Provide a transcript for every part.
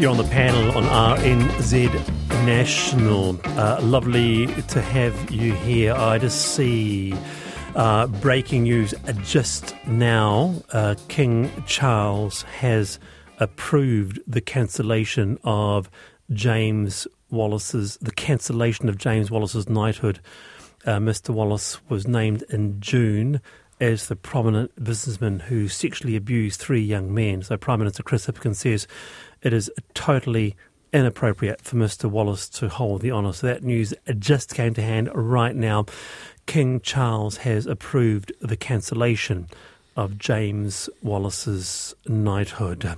You're on the panel on RNZ National. Uh, lovely to have you here. I just see uh, breaking news just now. Uh, King Charles has approved the cancellation of James Wallace's the cancellation of James Wallace's knighthood. Uh, Mr. Wallace was named in June as the prominent businessman who sexually abused three young men. So Prime Minister Chris Hipkins says it is totally inappropriate for Mr. Wallace to hold the honour. So that news just came to hand right now. King Charles has approved the cancellation of James Wallace's knighthood.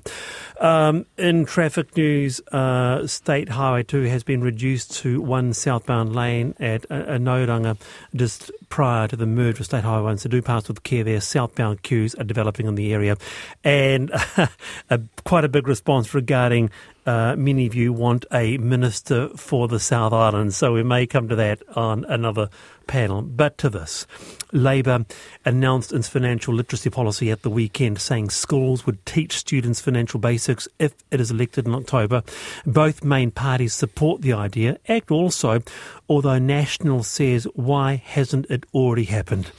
Um, in traffic news, uh, State Highway 2 has been reduced to one southbound lane at uh, Ngauranga just prior to the merge with State Highway 1. So do pass with care there. Southbound queues are developing in the area. And a, quite a big response regarding uh, many of you want a minister for the South Island, so we may come to that on another panel. But to this, Labour announced its financial literacy policy at the weekend, saying schools would teach students financial basics if it is elected in October. Both main parties support the idea. ACT also, although National says, why hasn't it already happened?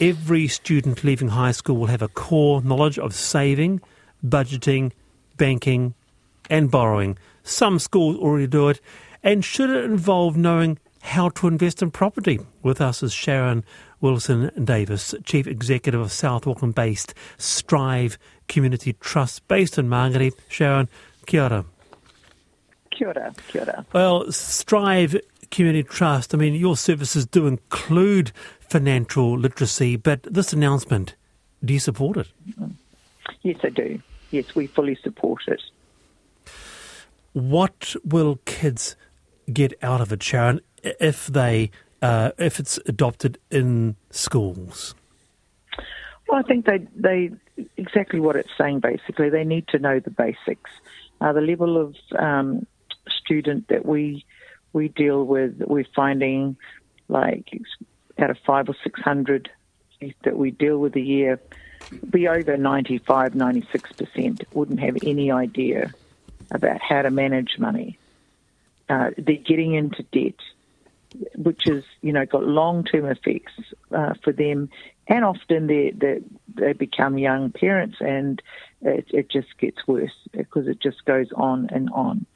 Every student leaving high school will have a core knowledge of saving, budgeting, banking, and borrowing. Some schools already do it. And should it involve knowing how to invest in property? With us is Sharon Wilson Davis, Chief Executive of South Auckland based Strive Community Trust, based in Mangere. Sharon, kia ora. Kia ora, kia ora. Well, Strive Community Trust, I mean, your services do include financial literacy, but this announcement, do you support it? Yes, I do. Yes, we fully support it. What will kids get out of it, Sharon, if they uh, if it's adopted in schools? Well, I think they they exactly what it's saying. Basically, they need to know the basics. Uh, the level of um, student that we we deal with, we're finding like out of five or six hundred that we deal with a year, be over 95, 96 percent wouldn't have any idea about how to manage money. Uh, they're getting into debt, which has you know got long term effects uh, for them, and often they, they become young parents, and it, it just gets worse because it just goes on and on.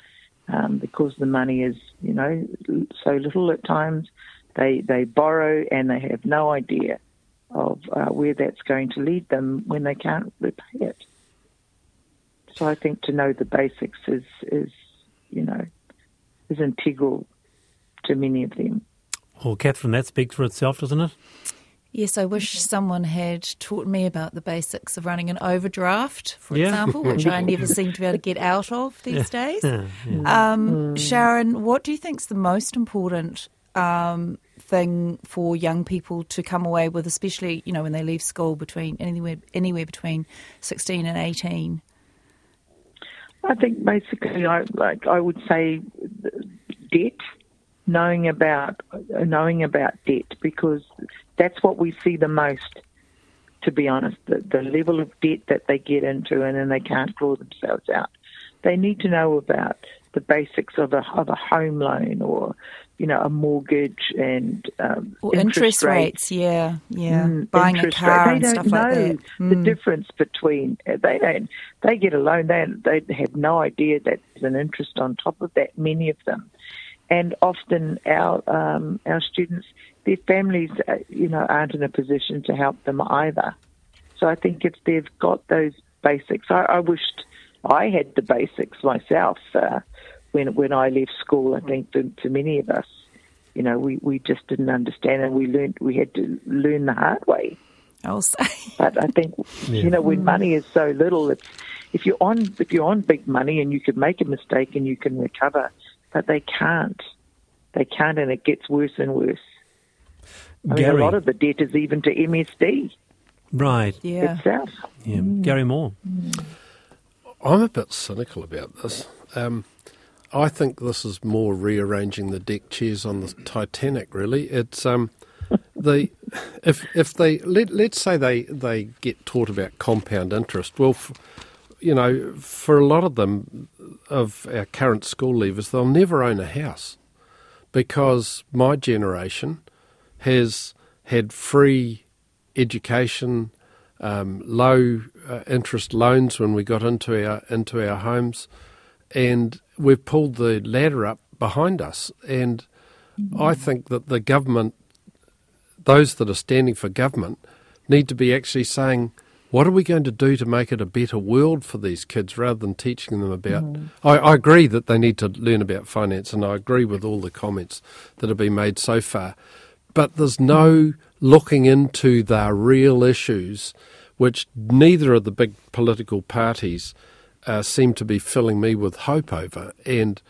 Um, because the money is you know so little at times, they they borrow and they have no idea of uh, where that's going to lead them when they can't repay it. So I think to know the basics is, is you know, is integral to many of them. Well, Kathryn, that speaks for itself, doesn't it? Yes, I wish someone had taught me about the basics of running an overdraft, for Yeah. example, which I never seem to be able to get out of these days. Yeah, yeah. Um, Sharon, what do you think is the most important um, thing for young people to come away with, especially you know when they leave school between anywhere anywhere between sixteen and eighteen? I think basically, I like I would say debt, knowing about knowing about debt because that's what we see the most. To be honest, the, the level of debt that they get into and then they can't claw themselves out. They need to know about the basics of a of a home loan or you know a mortgage and um, Or interest, rates, yeah, yeah, Mm, buying a interest car rate. and They don't like know that. the Mm. difference between uh, they don't they get a loan they they have no idea that there's an interest on top of that. Many of them, and often our um, our students, their families, uh, you know, aren't in a position to help them either. So I think if they've got those basics, I, I wished I had the basics myself uh, when when I left school. I think to, to many of us, you know, we, we just didn't understand, and we learned we had to learn the hard way. I'll say. But I think Yeah. you know when money is so little, it's if you're on if you're on big money and you could make a mistake and you can recover, but they can't. They can't, and it gets worse and worse. I mean, a lot of the debt is even to MSD right? Yeah. itself. Yeah. Garry Moore. I'm a bit cynical about this. Um, I think this is more rearranging the deck chairs on the Titanic. Really, it's um, the if if they let let's say they they get taught about compound interest. Well, f- you know, for a lot of them, of our current school leavers, they'll never own a house because my generation has had free education, um, low uh, interest loans when we got into our into our homes, and we've pulled the ladder up behind us. And I think that the government, those that are standing for government, need to be actually saying what are we going to do to make it a better world for these kids rather than teaching them about? Mm. I, I, agree that they need to learn about finance, and I agree with all the comments that have been made so far. But there's no looking into the real issues, which neither of the big political parties uh, seem to be filling me with hope over. And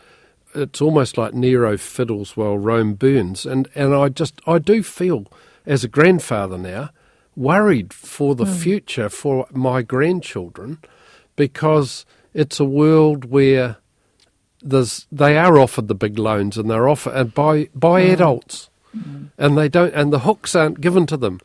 it's almost like Nero fiddles while Rome burns. And, and I just, I do feel, as a grandfather now, worried for the mm. future for my grandchildren because it's a world where there's they are offered the big loans and they're offered and by by mm. adults mm. and they don't and the hooks aren't given to them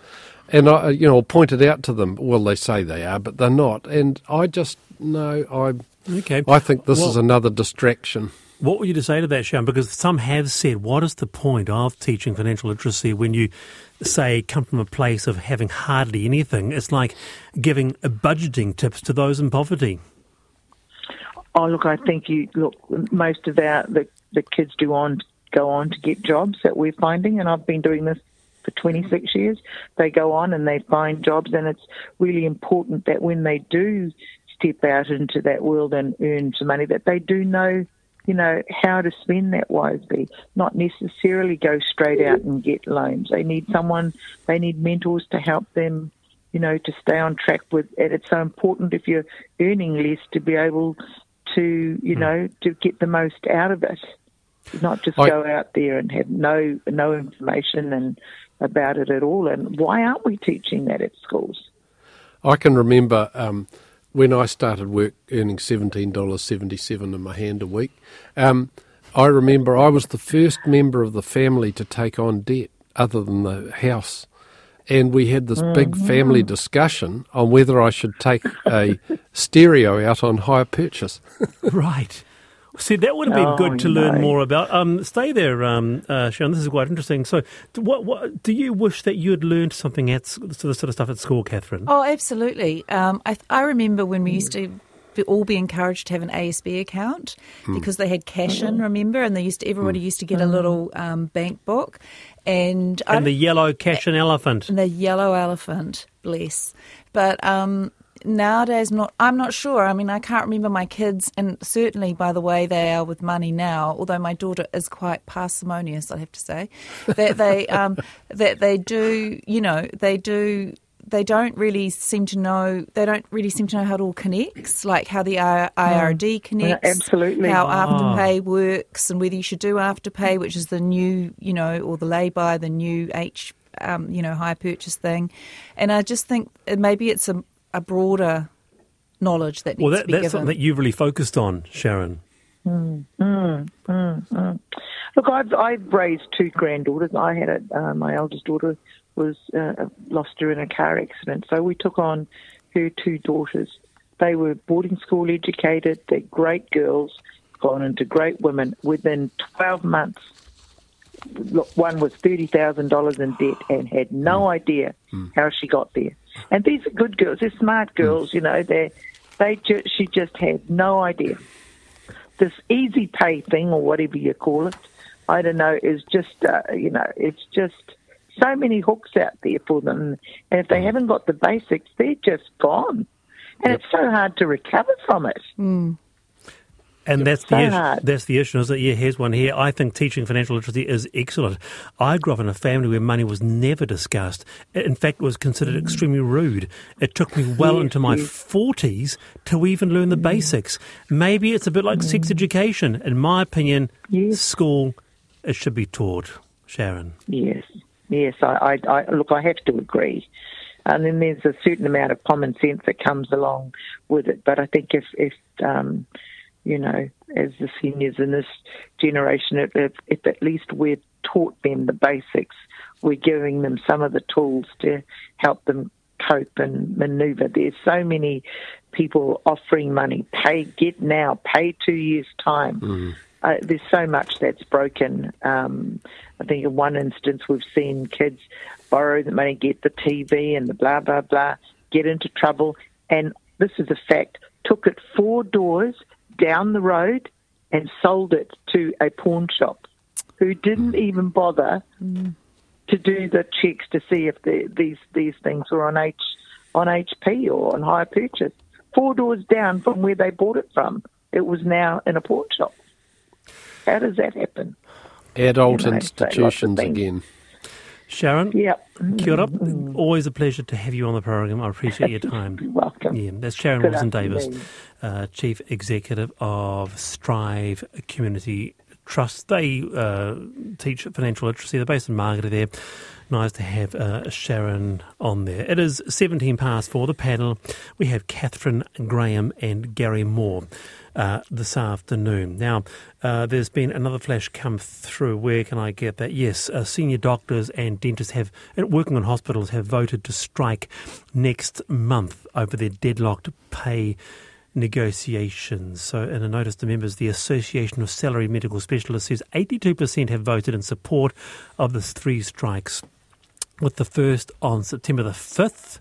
and I you know pointed out to them well they say they are but they're not and I just no I okay I think this well, is another distraction what were you say to that, Sean? Because some have said, what is the point of teaching financial literacy when you, say, come from a place of having hardly anything? It's like giving budgeting tips to those in poverty. Oh, look, I think you look. Most of our the, the kids do on go on to get jobs that we're finding, and I've been doing this for 26 years. They go on and they find jobs, and it's really important that when they do step out into that world and earn some money, that they do know you know, how to spend that wisely, not necessarily go straight out and get loans. They need someone, they need mentors to help them, you know, to stay on track with it. It's so important if you're earning less to be able to, you hmm. know, to get the most out of it. Not just I, go out there and have no no information and about it at all. And why aren't we teaching that at schools? I can remember um, when I started work earning $17.77 in my hand a week, um, I remember I was the first member of the family to take on debt other than the house. And we had this big mm-hmm. family discussion on whether I should take a stereo out on hire purchase. right. See, that would have been oh, good to no. learn more about. Um, stay there, um, uh, Sharon. This is quite interesting. So, what, what, do you wish that you had learned something at so the sort of stuff at school, Kathryn? Oh, absolutely. Um, I, I remember when we used to all be encouraged to have an ASB account hmm. because they had cash in, remember, and they used to, everybody hmm. used to get a hmm. little um, bank book, and and the yellow cash and elephant, and the yellow elephant, bless. But um, nowadays not I'm not sure. I mean I can't remember my kids and certainly by the way they are with money now, although my daughter is quite parsimonious, I have to say. That they um, that they do you know, they do they don't really seem to know they don't really seem to know how it all connects, like how the IRD connects, yeah, absolutely, how afterpay works, and whether you should do afterpay, which is the new, you know, or the lay-by, the new H, um, you know, hire purchase thing. And I just think maybe it's a a broader knowledge that well, that, that's given. something that you've really focused on, Sharon. Mm, mm, mm, mm. Look, I've, I've raised two granddaughters. I had a, uh, my eldest daughter was uh, lost her in a car accident, so we took on her two daughters. They were boarding school educated. They're great girls, gone into great women within 12 months. Look, one was thirty thousand dollars in debt and had no mm. idea mm. how she got there. And these are good girls. They're smart hmm. girls. You know, they they ju- she just had no idea. This easy pay thing or whatever you call it, I don't know, is just uh, you know, it's just so many hooks out there for them. And if they hmm. haven't got the basics, they're just gone. And yep. it's so hard to recover from it. Mm. And that's the issue. That's the issue. Is that yeah? Here's one here. I think teaching financial literacy is excellent. I grew up in a family where money was never discussed. In fact, it was considered extremely rude. It took me well yes, into my forties to even learn the mm. basics. Maybe it's a bit like mm. sex education. In my opinion, yes. school it should be taught. Sharon. Yes, yes. I, I, I look. I have to agree and then there's a certain amount of common sense that comes along with it. But I think if if um, you know, as the seniors in this generation, if, if at least we've taught them the basics, we're giving them some of the tools to help them cope and maneuver. There's so many people offering money, pay, get now, pay two years' time. Mm. Uh, there's so much that's broken. Um, I think in one instance we've seen kids borrow the money, get the TV and the blah, blah, blah, get into trouble. And this is a fact, took it four doors down the road and sold it to a pawn shop who didn't even bother Mm. to do the checks to see if the, these these things were on H on HP or on hire purchase. Four doors down from where they bought it from, it was now in a pawn shop. How does that happen? Adult You know, so lots of institutions again. Sharon, Yep. kia ora. Always a pleasure to have you on the program. I appreciate your time. You're welcome. Yeah, that's Sharon Good Wilson Davis, uh, Chief Executive of Strive Community Trust. They uh, teach financial literacy. They're based in Mangere there. Nice to have uh, Sharon on there. It is 17 past for The panel, we have Kathryn Graham and Garry Moore. Uh, this afternoon. Now, uh, there's been another flash come through. Where can I get that? Yes, uh, senior doctors and dentists have, uh, working on hospitals, have voted to strike next month over their deadlocked pay negotiations. So, in a notice to members, the Association of Salaried Medical Specialists says 82% have voted in support of the three strikes, with the first on September the 5th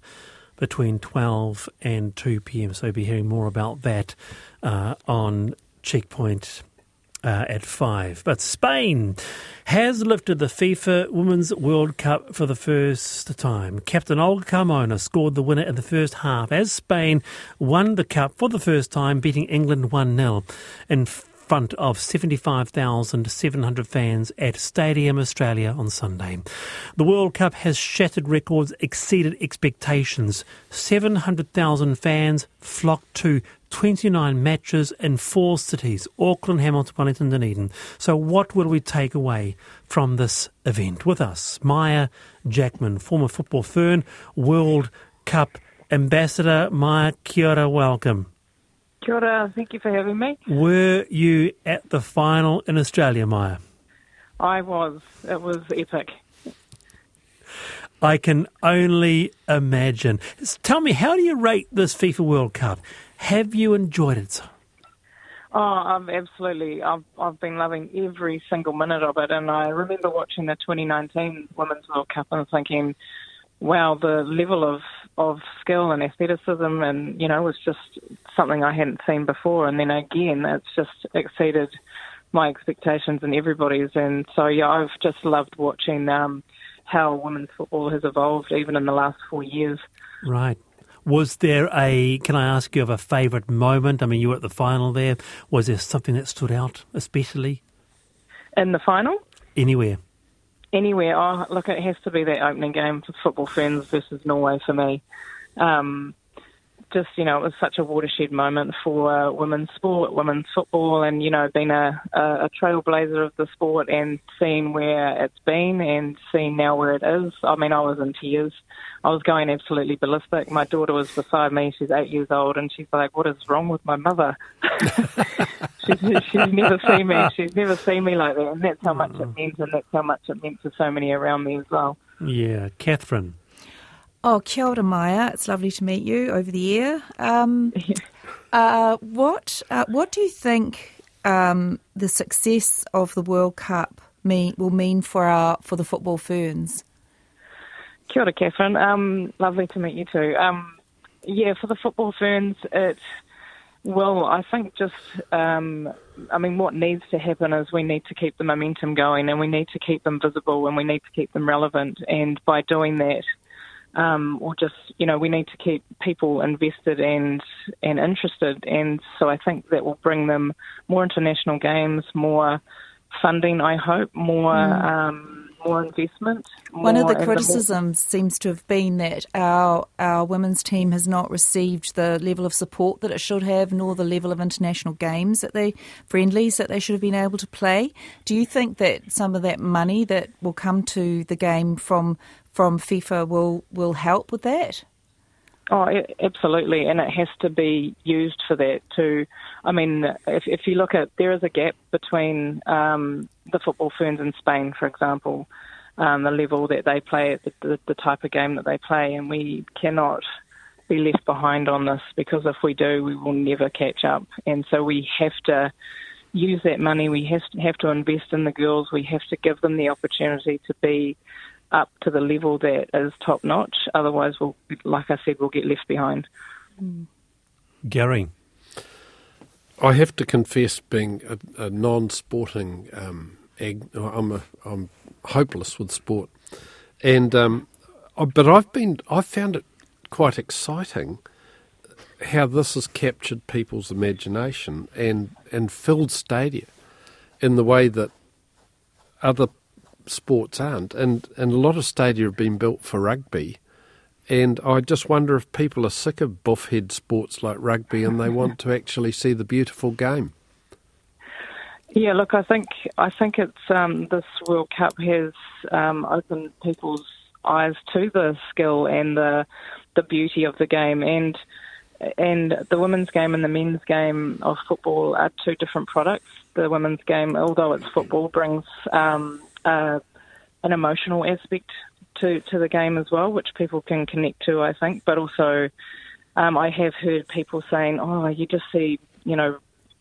between 12 and 2 p.m. So, be hearing more about that uh, on Checkpoint uh, at five. But Spain has lifted the FIFA Women's World Cup for the first time. Captain Olga Carmona scored the winner in the first half as Spain won the cup for the first time, beating England 1 0 in front of 75,700 fans at Stadium Australia on Sunday. The World Cup has shattered records, exceeded expectations. 700,000 fans flocked to 29 matches in four cities Auckland, Hamilton, Wellington, Dunedin. So, what will we take away from this event? With us, Maia Jackman, former football fern, World Cup ambassador. Maia, kia ora, welcome. Kia ora, thank you for having me. Were you at the final in Australia, Maia? I was. It was epic. I can only imagine. Tell me, how do you rate this FIFA World Cup? Have you enjoyed it? Oh, I've absolutely. I've I've been loving every single minute of it, and I remember watching the 2019 Women's World Cup and thinking, "Wow, the level of of skill and athleticism, and you know, was just something I hadn't seen before." And then again, it's just exceeded my expectations and everybody's. And so, yeah, I've just loved watching um, how women's football has evolved, even in the last four years. Right. Was there a, can I ask you of a favourite moment? I mean, you were at the final there. Was there something that stood out, especially In the final. anywhere? Anywhere. Oh, look, it has to be that opening game for Football Ferns versus Norway for me. Um, just you know, it was such a watershed moment for uh, women's sport, women's football, and you know, being a, a, a trailblazer of the sport and seeing where it's been and seeing now where it is. I mean, I was in tears. I was going absolutely ballistic. My daughter was beside me. She's eight years old, and she's like, "What is wrong with my mother?" she's, she's never seen me. She's never seen me like that, and that's how much it means, and that's how much it meant to so many around me as well. Yeah. Kathryn. Oh, kia ora, Maia. It's lovely to meet you over the air. Um, uh, what uh, What do you think um, the success of the World Cup mean will mean for our for the football ferns? Kia ora, Kathryn. Um, lovely to meet you too. Um, yeah, for the football ferns, it well, I think just, um, I mean, what needs to happen is we need to keep the momentum going, and we need to keep them visible, and we need to keep them relevant, and by doing that, um, or just you know, we need to keep people invested and and interested, and so I think that will bring them more international games, more funding. I hope more. Um, more investment. One of the more- criticisms seems to have been that our our women's team has not received the level of support that it should have, nor the level of international games that they friendlies that they should have been able to play. Do you think that some of that money that will come to the game from from FIFA will will help with that? Oh, absolutely, and it has to be used for that too. I mean, if, if you look at, there is a gap between um, the football ferns in Spain, for example, um, the level that they play, the, the, the type of game that they play, and we cannot be left behind on this because if we do, we will never catch up. And so we have to use that money. We have to, have to invest in the girls. We have to give them the opportunity to be up to the level that is top notch. Otherwise, we'll, like I said, we'll get left behind. Garry. I have to confess, being a, a non-sporting, um, ag- I'm a, I'm hopeless with sport, and um, but I've been I've found it quite exciting how this has captured people's imagination and and filled stadia in the way that other sports aren't, and and a lot of stadia have been built for rugby. And I just wonder if people are sick of buffhead sports like rugby and they want to actually see the beautiful game. Yeah, look, I think I think it's um, this World Cup has um, opened people's eyes to the skill and the the beauty of the game, and and the women's game and the men's game of football are two different products. The women's game, although it's football, brings um, an emotional aspect to to the game as well, which people can connect to, I think. But also, um, I have heard people saying, "Oh, you just see, you know."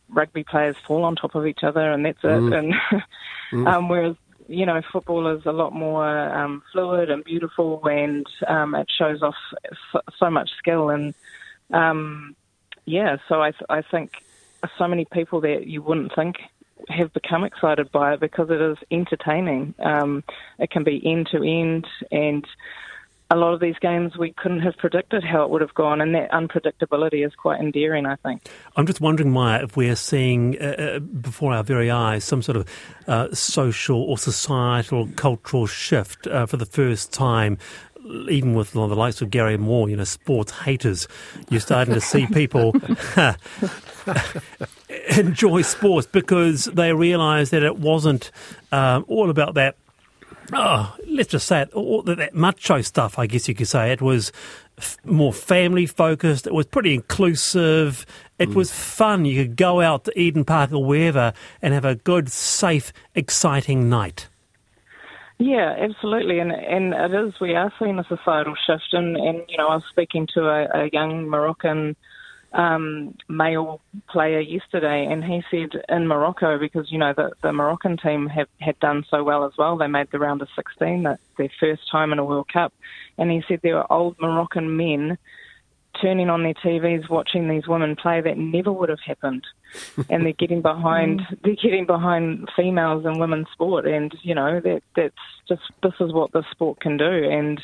Rugby players fall on top of each other, and that's it. Mm. And Mm. um, whereas you know, football is a lot more um, fluid and beautiful, and um, it shows off so, so much skill. And um, yeah, so I, th- I think so many people that you wouldn't think have become excited by it because it is entertaining. Um, it can be end to end, and a lot of these games we couldn't have predicted how it would have gone, and that unpredictability is quite endearing, I think. I'm just wondering, Maia, if we're seeing uh, uh, before our very eyes some sort of uh, social or societal cultural shift uh, for the first time. Even with the likes of Garry Moore, you know, sports haters, you're starting to see people enjoy sports because they realise that it wasn't um, all about that oh, let's just say it, all that, that macho stuff, I guess you could say. It was f- more family focused. It was pretty inclusive. It mm. was fun. You could go out to Eden Park or wherever and have a good, safe, exciting night. Yeah, absolutely, and and it is. We are seeing a societal shift, and and you know, I was speaking to a, a young Moroccan um, male player yesterday, and he said in Morocco because you know the, the Moroccan team have had done so well as well. They made the round of 16, that their first time in a World Cup, and he said there were old Moroccan men turning on their TVs watching these women play that never would have happened, and they're getting behind they're getting behind females in women's sport, and you know that that's just this is what the sport can do, and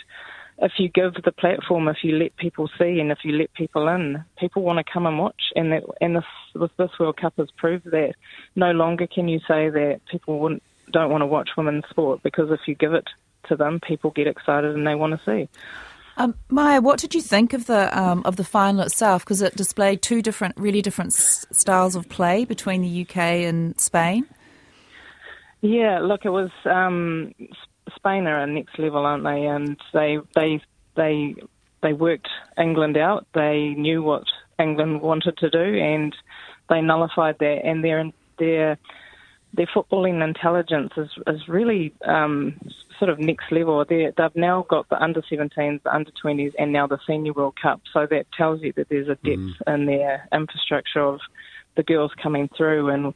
if you give the platform, if you let people see, and if you let people in, people want to come and watch. And that, and this with this World Cup has proved that no longer can you say that people wouldn't don't want to watch women's sport because if you give it to them, people get excited and they want to see. Um, Maia, what did you think of the um, of the final itself? Because it displayed two different, really different s- styles of play between the UK and Spain. Yeah, look, it was um, Spain are a next level, aren't they? And they they they they worked England out. They knew what England wanted to do, and they nullified that. And their their their footballing intelligence is is really um, sort of next level. they they've now got the under 17s, the under 20s, and now the Senior World Cup. So that tells you that there's a depth in their infrastructure of the girls coming through and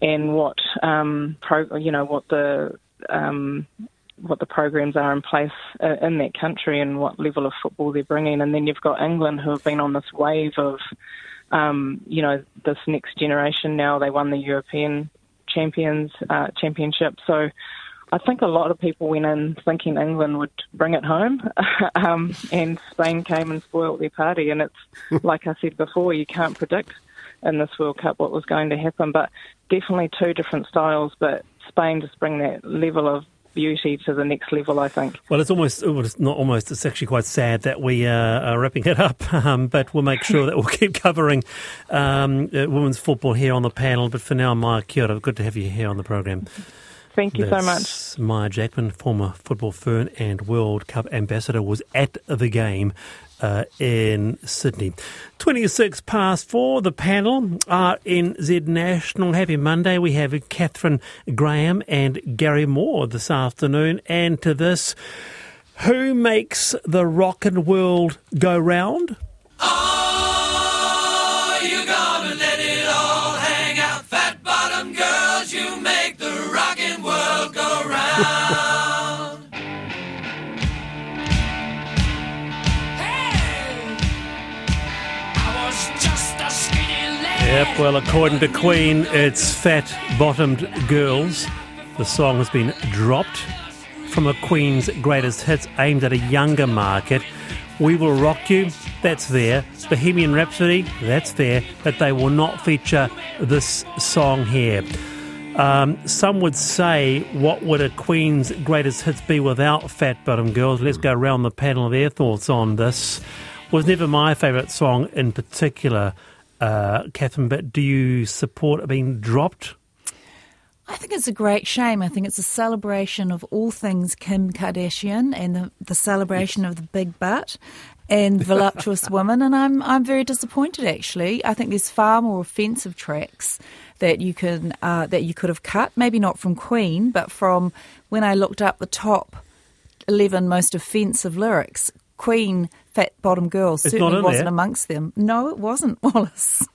and what um, pro, you know what the um, what the programs are in place uh, in that country and what level of football they're bringing. And then you've got England who have been on this wave of, um, you know, this next generation now. They won the European champions uh, championship. So I think a lot of people went in thinking England would bring it home, um, and Spain came and spoilt their party. And it's like I said before, you can't predict in this World Cup what was going to happen, but definitely two different styles. But Spain just bring that level of beauty to the next level, I think. Well, it's almost, it's not almost, it's actually quite sad that we uh, are wrapping it up, um, but we'll make sure that we'll keep covering um, uh, women's football here on the panel. But for now, Maia kia ora, good to have you here on the program. Thank you That's so much. Maia Jackman, former football fern and World Cup ambassador, was at the game uh, in Sydney. 26 past four, the panel RNZ National. Happy Monday. We have Kathryn Graham and Garry Moore this afternoon. And to this, who makes the rock and world go round? Yep, well, according to Queen, it's Fat Bottomed Girls. The song has been dropped from a Queen's greatest hits aimed at a younger market. We Will Rock You, that's there. Bohemian Rhapsody, that's there. But they will not feature this song here. Um, some would say, what would a Queen's greatest hits be without Fat Bottom Girls? Let's go around the panel of their thoughts on this. Was never my favourite song in particular, uh, Kathryn, but do you support it being dropped? I think it's a great shame. I think it's a celebration of all things Kim Kardashian and the, the celebration of the big butt and voluptuous women. And I'm I'm very disappointed. Actually, I think there's far more offensive tracks that you can uh, that you could have cut. Maybe not from Queen, but from when I looked up the top eleven most offensive lyrics. Queen, Fat Bottom Girls It's certainly in wasn't there. amongst them. No, it wasn't, Wallace.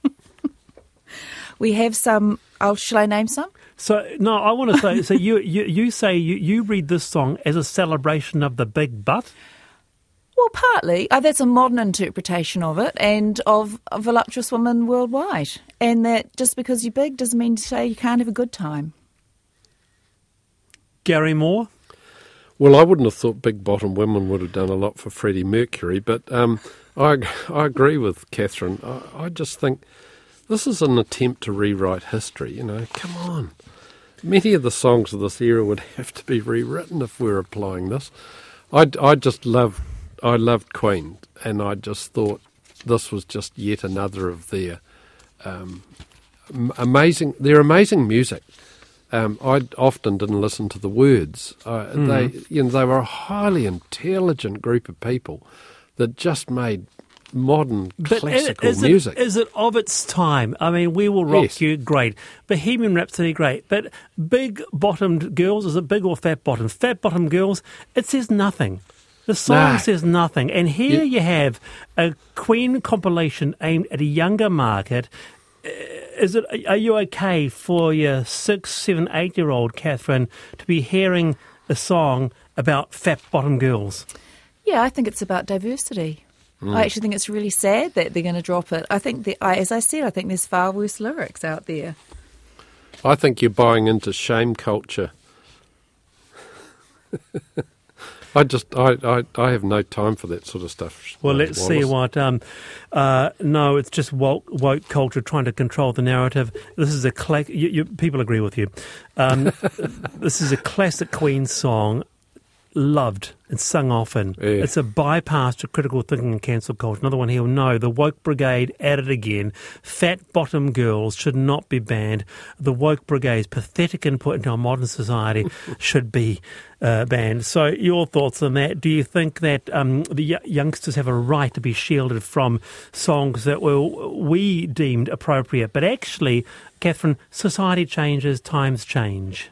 we have some. Oh, shall I name some? So no, I want to say. So you you, you say you, you read this song as a celebration of the big butt. Well, partly. Uh, that's a modern interpretation of it and of a voluptuous woman worldwide. And that just because you're big doesn't mean to say you can't have a good time. Garry Moore. Well, I wouldn't have thought big bottom women would have done a lot for Freddie Mercury, but um, I, I agree with Kathryn. I, I just think this is an attempt to rewrite history. You know, come on. Many of the songs of this era would have to be rewritten if we're applying this. I, I just love, I loved Queen, and I just thought this was just yet another of their um, amazing. Their amazing music. Um, I often didn't listen to the words. Uh, They, you know, they were a highly intelligent group of people that just made modern But classical is music. It, is it of its time? I mean, We Will Rock Yes. You, great. Bohemian Rhapsody, great. But big bottomed girls, is it big or fat bottom? Fat Bottomed girls, it says nothing. The song No. says nothing. And here You- you have a Queen compilation aimed at a younger market. Uh, Is it? Are you okay for your six, seven, eight year old Kathryn to be hearing a song about fat bottom girls? Yeah, I think it's about diversity. I actually think it's really sad that they're going to drop it. I think, that, as I said, I think there's far worse lyrics out there. I think you're buying into shame culture. I just, I, I, I have no time for that sort of stuff. Well, let's see what. Um, uh, no, it's just woke, woke culture trying to control the narrative. This is a cla- you, you, people agree with you. Um, this is a classic Queen song, loved and sung often. Yeah. It's a bypass to critical thinking and cancel culture. Another one here. Will no, the woke brigade at it again. Fat bottom girls should not be banned. The woke brigade's pathetic input into our modern society should be uh, banned. So, your thoughts on that? Do you think that um, the youngsters have a right to be shielded from songs that were we deemed appropriate, but actually, Kathryn, society changes, times change.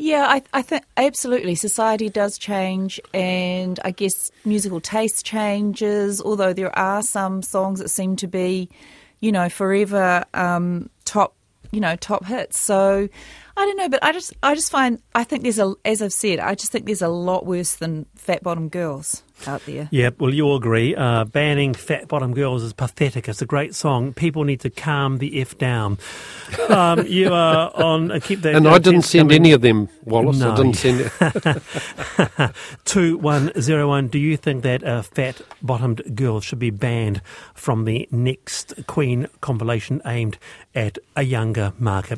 Yeah, I, I think absolutely. Society does change, and I guess musical taste changes. Although there are some songs that seem to be, you know, forever um, top, you know, top hits. So I don't know, but I just, I just find, I think there's a, as I've said, I just think there's a lot worse than fat bottom girls out there. Yeah, well, you all agree. Uh, banning Fat Bottom Girls is pathetic. It's a great song. People need to calm the F down. Um, you are on, uh, keep that. And uh, I didn't send coming. any of them, Wallace. No. I didn't send. 2101. Do you think that uh, Fat Bottomed Girls should be banned from the next Queen compilation aimed at a younger market?